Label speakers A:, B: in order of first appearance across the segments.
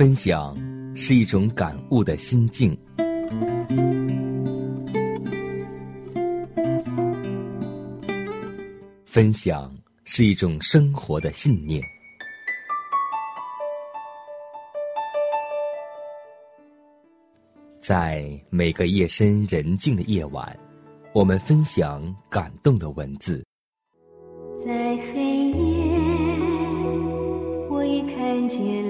A: 分享是一种感悟的心境，分享是一种生活的信念。在每个夜深人静的夜晚，我们分享感动的文字。
B: 在黑夜，我已看见。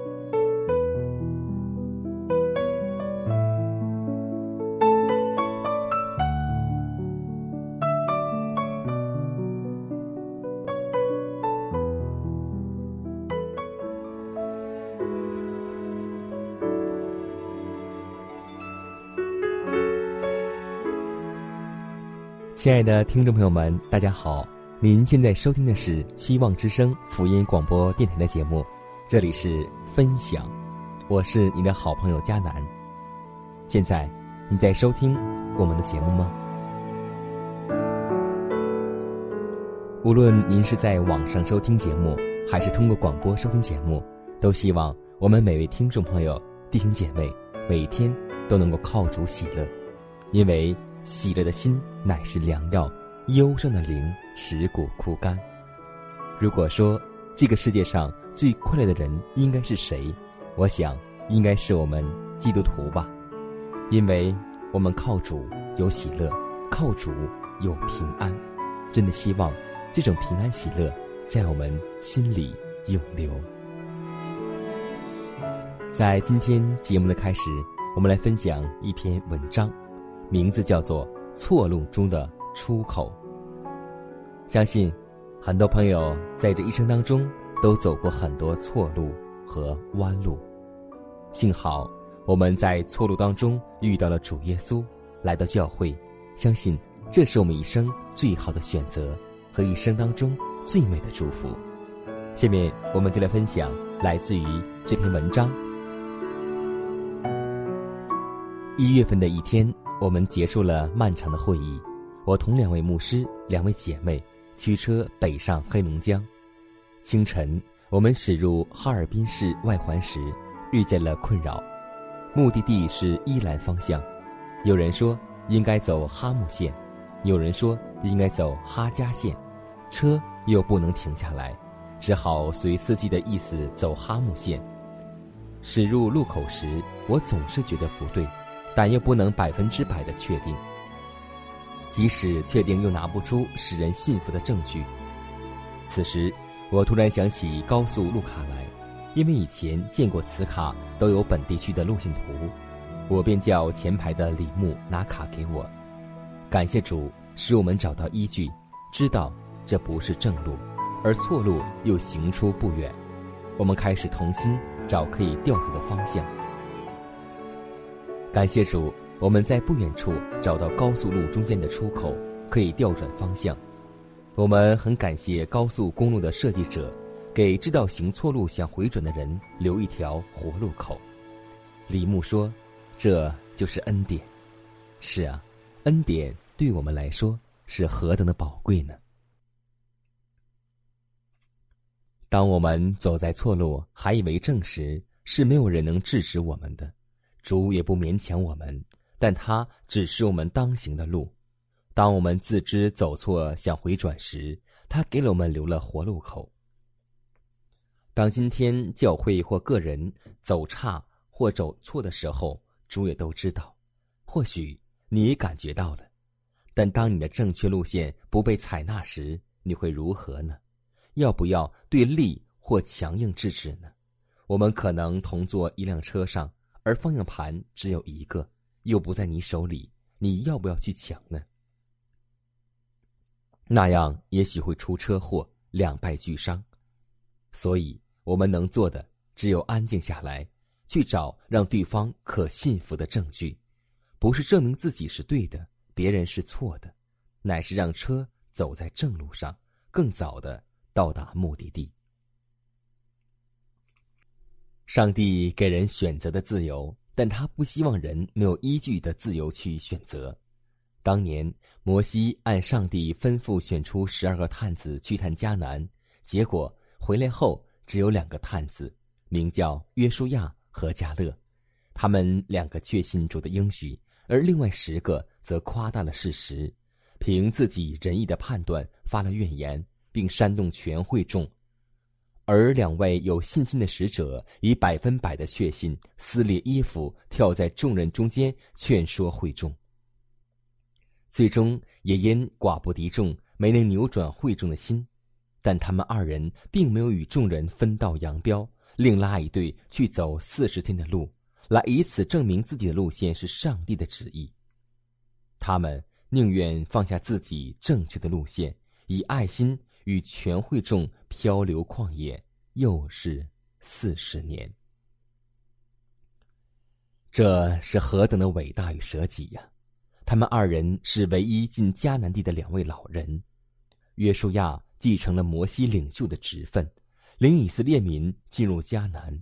A: 亲爱的听众朋友们，大家好！您现在收听的是希望之声福音广播电台的节目，这里是分享，我是你的好朋友佳楠。现在你在收听我们的节目吗？无论您是在网上收听节目，还是通过广播收听节目，都希望我们每位听众朋友、弟兄姐妹每天都能够靠主喜乐，因为。喜乐的心乃是良药，忧伤的灵使骨枯干。如果说这个世界上最快乐的人应该是谁，我想应该是我们基督徒吧，因为我们靠主有喜乐，靠主有平安。真的希望这种平安喜乐在我们心里永留。在今天节目的开始，我们来分享一篇文章。名字叫做“错路中的出口”。相信很多朋友在这一生当中都走过很多错路和弯路，幸好我们在错路当中遇到了主耶稣，来到教会，相信这是我们一生最好的选择和一生当中最美的祝福。下面我们就来分享来自于这篇文章。一月份的一天。我们结束了漫长的会议，我同两位牧师、两位姐妹驱车北上黑龙江。清晨，我们驶入哈尔滨市外环时，遇见了困扰。目的地是依兰方向，有人说应该走哈木县，有人说应该走哈家县，车又不能停下来，只好随司机的意思走哈木县。驶入路口时，我总是觉得不对。但又不能百分之百的确定，即使确定，又拿不出使人信服的证据。此时，我突然想起高速路卡来，因为以前见过此卡都有本地区的路线图，我便叫前排的李牧拿卡给我。感谢主，使我们找到依据，知道这不是正路，而错路又行出不远。我们开始同心找可以掉头的方向。感谢主，我们在不远处找到高速路中间的出口，可以调转方向。我们很感谢高速公路的设计者，给知道行错路想回转的人留一条活路口。李牧说：“这就是恩典。”是啊，恩典对我们来说是何等的宝贵呢？当我们走在错路，还以为正时，是没有人能制止我们的。主也不勉强我们，但他只是我们当行的路。当我们自知走错想回转时，他给了我们留了活路口。当今天教会或个人走差或走错的时候，主也都知道。或许你感觉到了，但当你的正确路线不被采纳时，你会如何呢？要不要对立或强硬制止呢？我们可能同坐一辆车上。而方向盘只有一个，又不在你手里，你要不要去抢呢？那样也许会出车祸，两败俱伤。所以，我们能做的只有安静下来，去找让对方可信服的证据，不是证明自己是对的，别人是错的，乃是让车走在正路上，更早的到达目的地。上帝给人选择的自由，但他不希望人没有依据的自由去选择。当年摩西按上帝吩咐选出十二个探子去探迦南，结果回来后只有两个探子，名叫约书亚和加勒。他们两个确信主的应许，而另外十个则夸大了事实，凭自己仁义的判断发了怨言，并煽动全会众。而两位有信心的使者以百分百的确信，撕裂衣服，跳在众人中间劝说会众。最终也因寡不敌众，没能扭转会众的心。但他们二人并没有与众人分道扬镳，另拉一队去走四十天的路，来以此证明自己的路线是上帝的旨意。他们宁愿放下自己正确的路线，以爱心与全会众漂流旷野，又是四十年。这是何等的伟大与舍己呀！他们二人是唯一进迦南地的两位老人，约书亚继承了摩西领袖的职分，领以色列民进入迦南；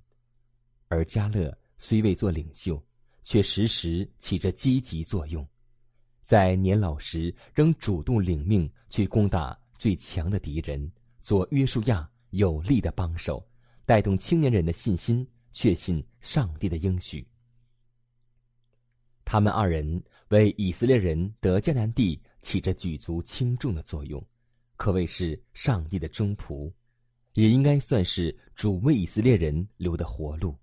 A: 而迦勒虽未做领袖，却时时起着积极作用，在年老时仍主动领命去攻打最强的敌人，做约书亚有力的帮手，带动青年人的信心，确信上帝的应许。他们二人。为以色列人得迦南地起着举足轻重的作用，可谓是上帝的忠仆，也应该算是主为以色列人留的活路。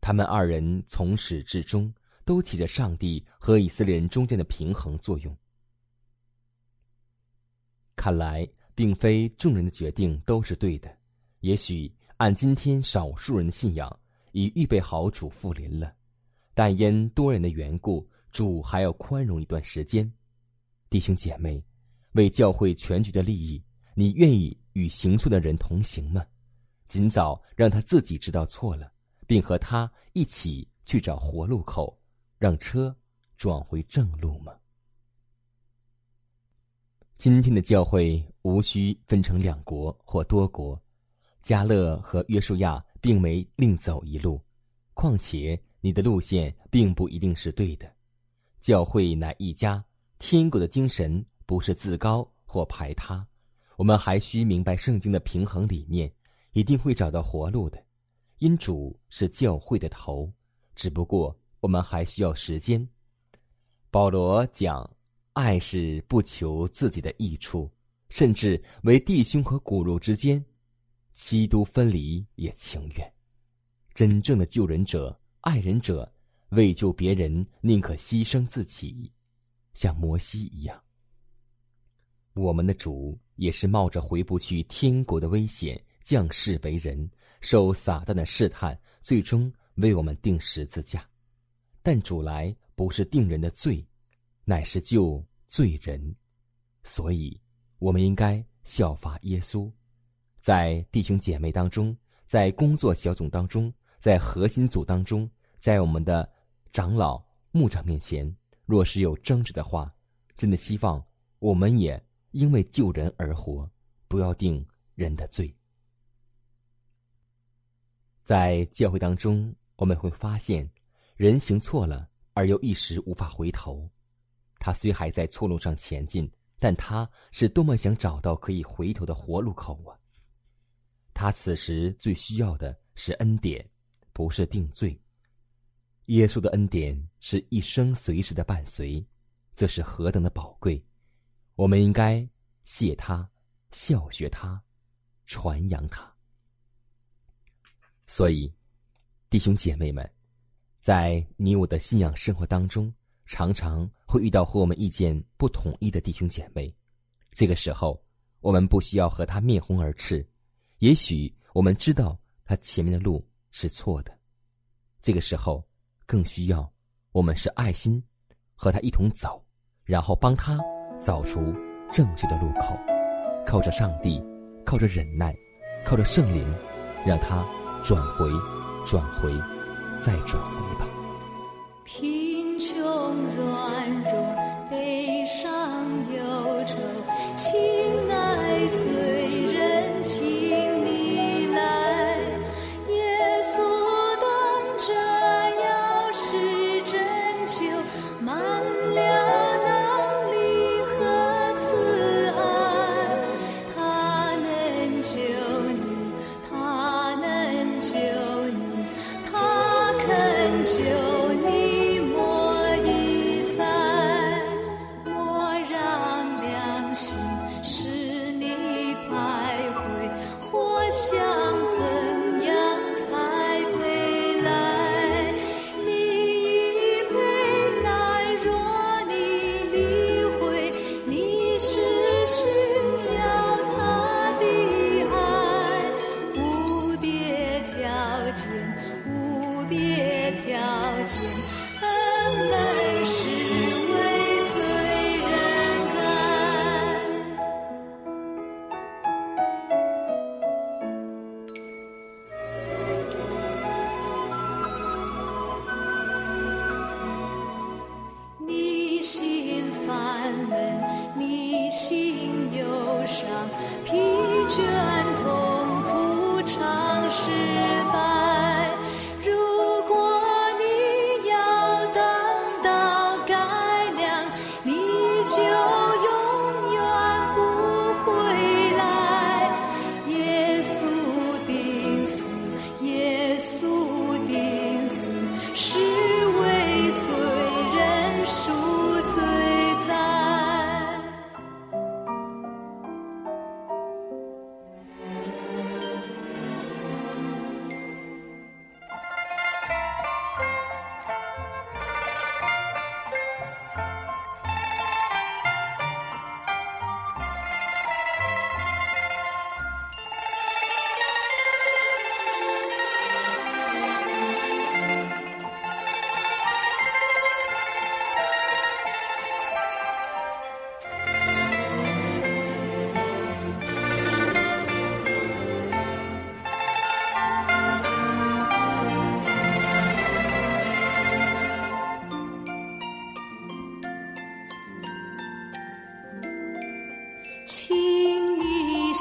A: 他们二人从始至终都起着上帝和以色列人中间的平衡作用。看来，并非众人的决定都是对的，也许按今天少数人的信仰，已预备好主复临了，但因多人的缘故。主还要宽容一段时间，弟兄姐妹，为教会全局的利益，你愿意与行错的人同行吗？尽早让他自己知道错了，并和他一起去找活路口，让车转回正路吗？今天的教会无需分成两国或多国，加勒和约书亚并没另走一路，况且你的路线并不一定是对的。教会乃一家，天国的精神不是自高或排他。我们还需明白圣经的平衡理念，一定会找到活路的。因主是教会的头，只不过我们还需要时间。保罗讲，爱是不求自己的益处，甚至为弟兄和骨肉之间，基督分离也情愿。真正的救人者、爱人者。为救别人，宁可牺牲自己，像摩西一样。我们的主也是冒着回不去天国的危险，降世为人，受撒旦的试探，最终为我们定十字架。但主来不是定人的罪，乃是救罪人，所以我们应该效法耶稣，在弟兄姐妹当中，在工作小组当中，在核心组当中，在我们的。长老、牧长面前，若是有争执的话，真的希望我们也因为救人而活，不要定人的罪。在教会当中，我们会发现，人行错了而又一时无法回头，他虽还在错路上前进，但他是多么想找到可以回头的活路口啊！他此时最需要的是恩典，不是定罪。耶稣的恩典是一生随时的伴随，这是何等的宝贵！我们应该谢他、效学他、传扬他。所以，弟兄姐妹们，在你我的信仰生活当中，常常会遇到和我们意见不统一的弟兄姐妹。这个时候，我们不需要和他面红耳赤，也许我们知道他前面的路是错的。这个时候。更需要，我们是爱心，和他一同走，然后帮他走出正确的路口，靠着上帝，靠着忍耐，靠着圣灵，让他转回，转回，再转回吧。
B: 稣的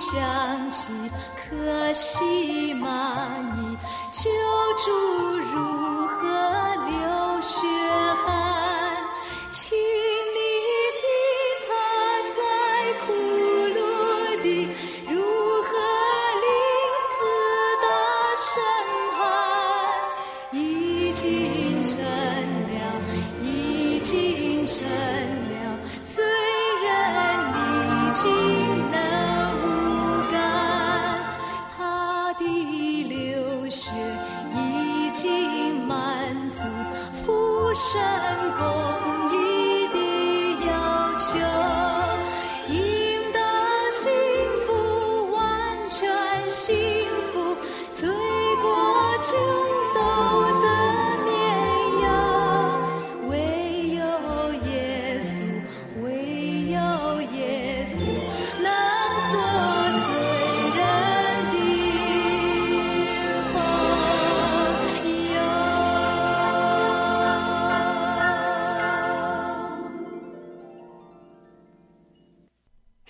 B: 想起可惜吗？你救助如何流血汗？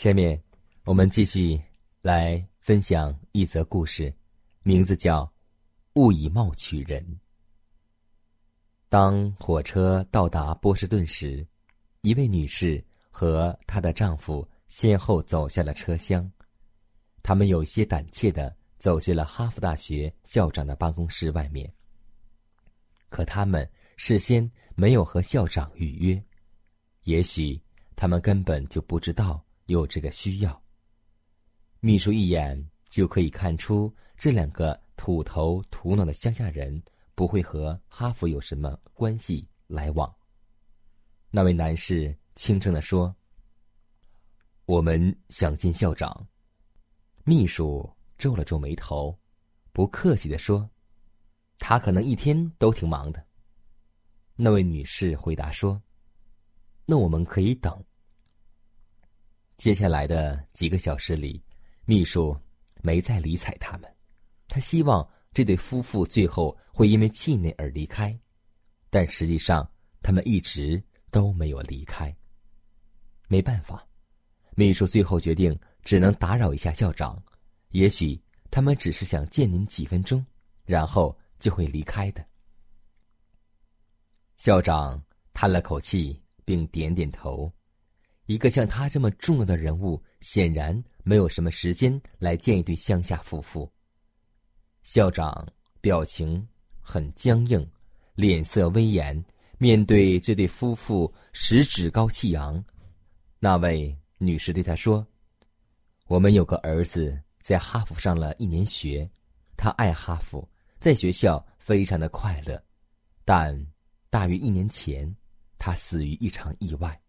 A: 下面我们继续来分享一则故事，名字叫《勿以貌取人》。当火车到达波士顿时，一位女士和她的丈夫先后走下了车厢，他们有些胆怯的走进了哈佛大学校长的办公室外面。可他们事先没有和校长预约，也许他们根本就不知道有这个需要。秘书一眼就可以看出这两个土头土脑的乡下人不会和哈佛有什么关系来往。那位男士轻声地说：“我们想见校长。”秘书皱了皱眉头，不客气地说：“他可能一天都挺忙的。”那位女士回答说：“那我们可以等。”接下来的几个小时里，秘书没再理睬他们。他希望这对夫妇最后会因为气馁而离开，但实际上他们一直都没有离开。没办法，秘书最后决定只能打扰一下校长，也许他们只是想见您几分钟，然后就会离开的。校长叹了口气，并点点头。一个像他这么重要的人物，显然没有什么时间来见一对乡下夫妇。校长表情很僵硬，脸色威严，面对这对夫妇，时趾高气扬。那位女士对他说：“我们有个儿子在哈佛上了一年学，他爱哈佛，在学校非常的快乐，但大约一年前，他死于一场意外。”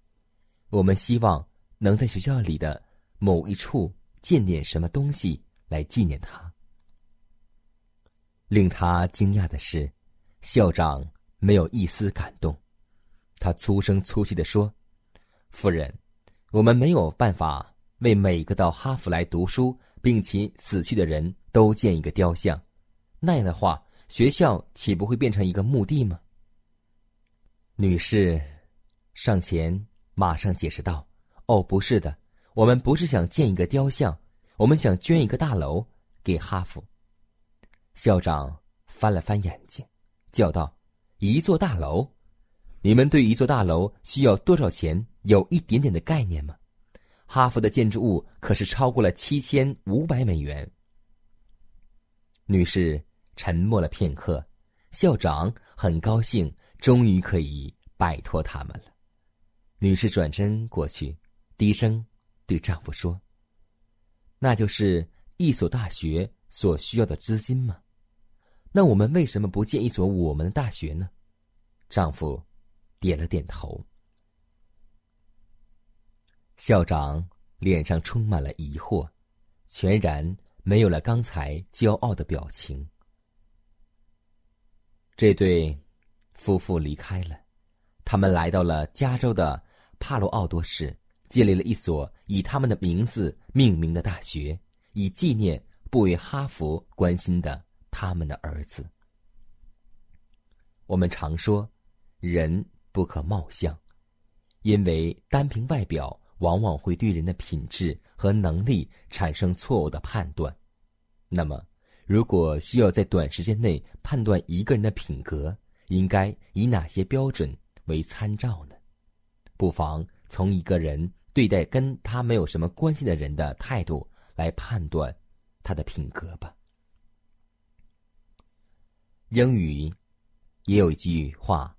A: 我们希望能在学校里的某一处建点什么东西来纪念他。令他惊讶的是，校长没有一丝感动。他粗声粗气的说：“夫人，我们没有办法为每个到哈佛来读书并且死去的人都建一个雕像，那样的话，学校岂不会变成一个墓地吗？”女士，上前。马上解释道：“哦，不是的，我们不是想建一个雕像，我们想捐一个大楼给哈佛。”校长翻了翻眼睛，叫道：“一座大楼？你们对一座大楼需要多少钱有一点点的概念吗？哈佛的建筑物可是超过了七千五百美元。”女士沉默了片刻，校长很高兴，终于可以摆脱他们了。女士转身过去，低声对丈夫说：“那就是一所大学所需要的资金吗？那我们为什么不建一所我们的大学呢？”丈夫点了点头。校长脸上充满了疑惑，全然没有了刚才骄傲的表情。这对夫妇离开了，他们来到了加州的。帕罗奥多市建立了一所以他们的名字命名的大学，以纪念不为哈佛关心的他们的儿子。我们常说，人不可貌相，因为单凭外表往往会对人的品质和能力产生错误的判断。那么，如果需要在短时间内判断一个人的品格，应该以哪些标准为参照呢？不妨从一个人对待跟他没有什么关系的人的态度来判断他的品格吧。英语也有一句话，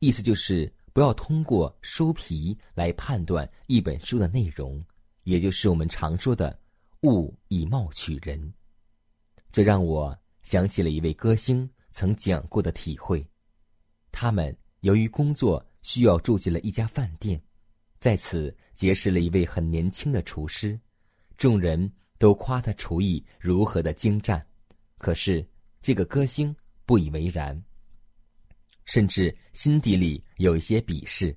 A: 意思就是不要通过书皮来判断一本书的内容，也就是我们常说的“物以貌取人”。这让我想起了一位歌星曾讲过的体会：他们由于工作。需要住进了一家饭店，在此结识了一位很年轻的厨师，众人都夸他厨艺如何的精湛，可是这个歌星不以为然，甚至心底里有一些鄙视。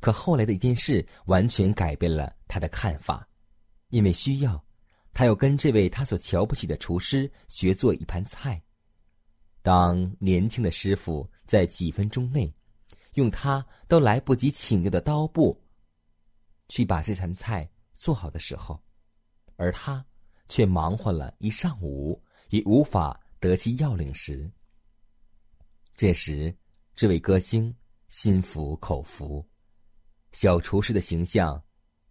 A: 可后来的一件事完全改变了他的看法，因为需要，他要跟这位他所瞧不起的厨师学做一盘菜。当年轻的师傅在几分钟内。用他都来不及请教的刀布，去把这盘菜做好的时候，而他却忙活了一上午，也无法得其要领时，这时，这位歌星心服口服，小厨师的形象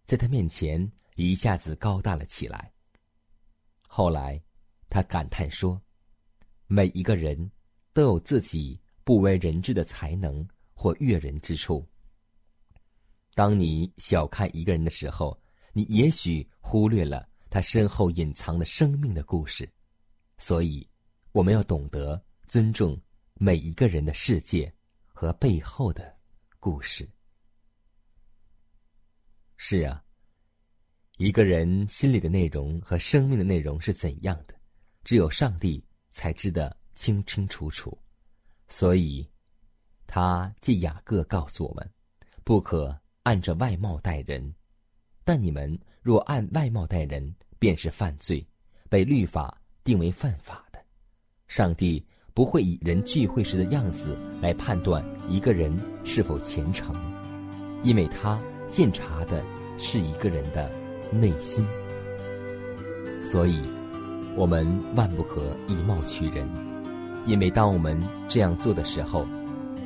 A: 在他面前一下子高大了起来。后来，他感叹说：“每一个人都有自己不为人知的才能。”或悦人之处。当你小看一个人的时候，你也许忽略了他身后隐藏的生命的故事。所以，我们要懂得尊重每一个人的世界和背后的故事。是啊，一个人心里的内容和生命的内容是怎样的，只有上帝才知得清清楚楚。所以。他借雅各告诉我们，不可按着外貌待人，但你们若按外貌待人，便是犯罪，被律法定为犯法的。上帝不会以人聚会时的样子来判断一个人是否虔诚，因为他鉴察的是一个人的内心。所以，我们万不可以貌取人，因为当我们这样做的时候，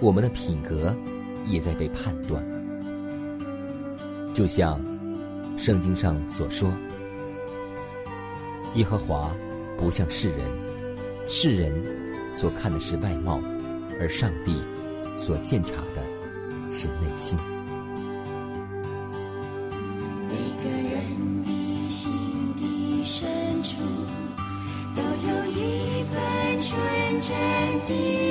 A: 我们的品格也在被判断。就像圣经上所说：“耶和华不像世人，世人所看的是外貌，而上帝所鉴察的是内心。”
B: 知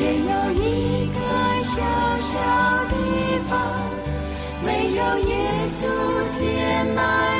B: 没有一个小小地方没有耶稣填满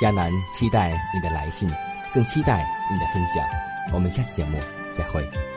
B: 迦南期待你的来信，更期待你的分享。我们下次节目再会。